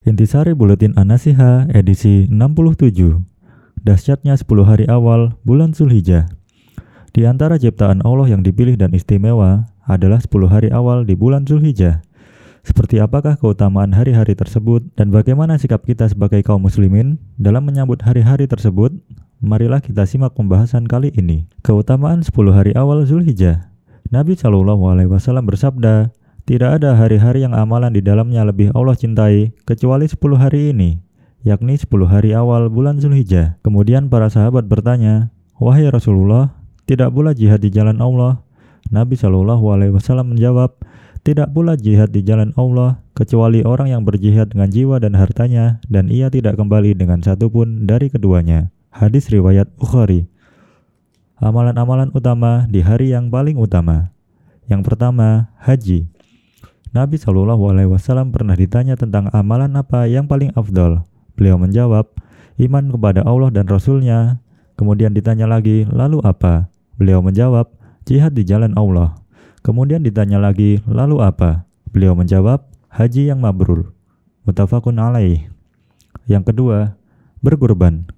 Intisari Buletin Anasiha edisi 67 Dahsyatnya 10 hari awal bulan Zulhijjah. Di antara ciptaan Allah yang dipilih dan istimewa adalah 10 hari awal di bulan Zulhijjah. Seperti apakah keutamaan hari-hari tersebut dan bagaimana sikap kita sebagai kaum muslimin dalam menyambut hari-hari tersebut? Marilah kita simak pembahasan kali ini. Keutamaan 10 hari awal Zulhijjah. Nabi Shallallahu Alaihi Wasallam bersabda, tidak ada hari-hari yang amalan di dalamnya lebih Allah cintai kecuali 10 hari ini, yakni 10 hari awal bulan Zulhijjah. Kemudian para sahabat bertanya, "Wahai Rasulullah, tidak pula jihad di jalan Allah?" Nabi Shallallahu alaihi wasallam menjawab, "Tidak pula jihad di jalan Allah kecuali orang yang berjihad dengan jiwa dan hartanya dan ia tidak kembali dengan satupun dari keduanya." Hadis riwayat Bukhari. Amalan-amalan utama di hari yang paling utama. Yang pertama, haji. Nabi Shallallahu Alaihi Wasallam pernah ditanya tentang amalan apa yang paling afdol. Beliau menjawab, iman kepada Allah dan Rasulnya. Kemudian ditanya lagi, lalu apa? Beliau menjawab, jihad di jalan Allah. Kemudian ditanya lagi, lalu apa? Beliau menjawab, haji yang mabrur. Mutafakun alaih. Yang kedua, berkurban.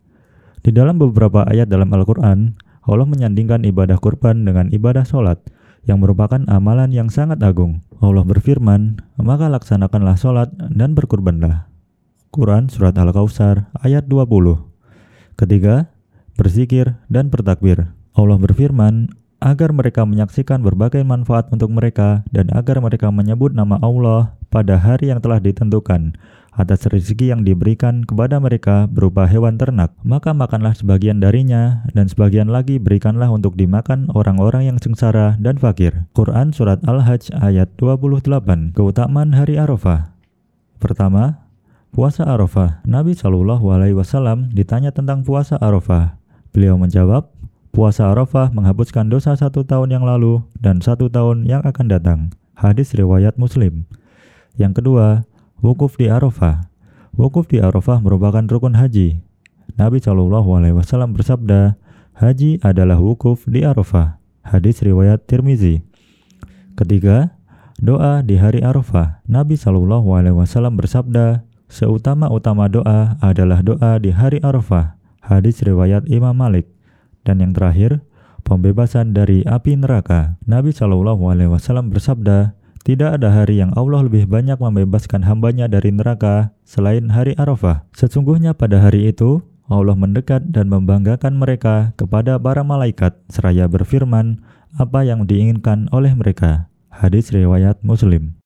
Di dalam beberapa ayat dalam Al-Quran, Allah menyandingkan ibadah kurban dengan ibadah sholat yang merupakan amalan yang sangat agung. Allah berfirman, maka laksanakanlah sholat dan berkurbanlah. Quran Surat Al-Kawsar ayat 20 Ketiga, berzikir dan bertakbir. Allah berfirman, agar mereka menyaksikan berbagai manfaat untuk mereka dan agar mereka menyebut nama Allah pada hari yang telah ditentukan atas rezeki yang diberikan kepada mereka berupa hewan ternak, maka makanlah sebagian darinya dan sebagian lagi berikanlah untuk dimakan orang-orang yang sengsara dan fakir. Quran Surat Al-Hajj ayat 28 Keutamaan Hari Arafah Pertama, puasa Arafah. Nabi Shallallahu Alaihi Wasallam ditanya tentang puasa Arafah. Beliau menjawab, puasa Arafah menghapuskan dosa satu tahun yang lalu dan satu tahun yang akan datang. Hadis riwayat Muslim. Yang kedua, Wukuf di Arafah. Wukuf di Arafah merupakan rukun haji. Nabi Shallallahu Alaihi Wasallam bersabda, haji adalah wukuf di Arafah. Hadis riwayat Tirmizi. Ketiga, doa di hari Arafah. Nabi Shallallahu Alaihi Wasallam bersabda, seutama-utama doa adalah doa di hari Arafah. Hadis riwayat Imam Malik. Dan yang terakhir, pembebasan dari api neraka. Nabi Shallallahu Alaihi Wasallam bersabda, tidak ada hari yang Allah lebih banyak membebaskan hambanya dari neraka selain hari Arafah. Sesungguhnya pada hari itu, Allah mendekat dan membanggakan mereka kepada para malaikat seraya berfirman apa yang diinginkan oleh mereka. Hadis riwayat Muslim.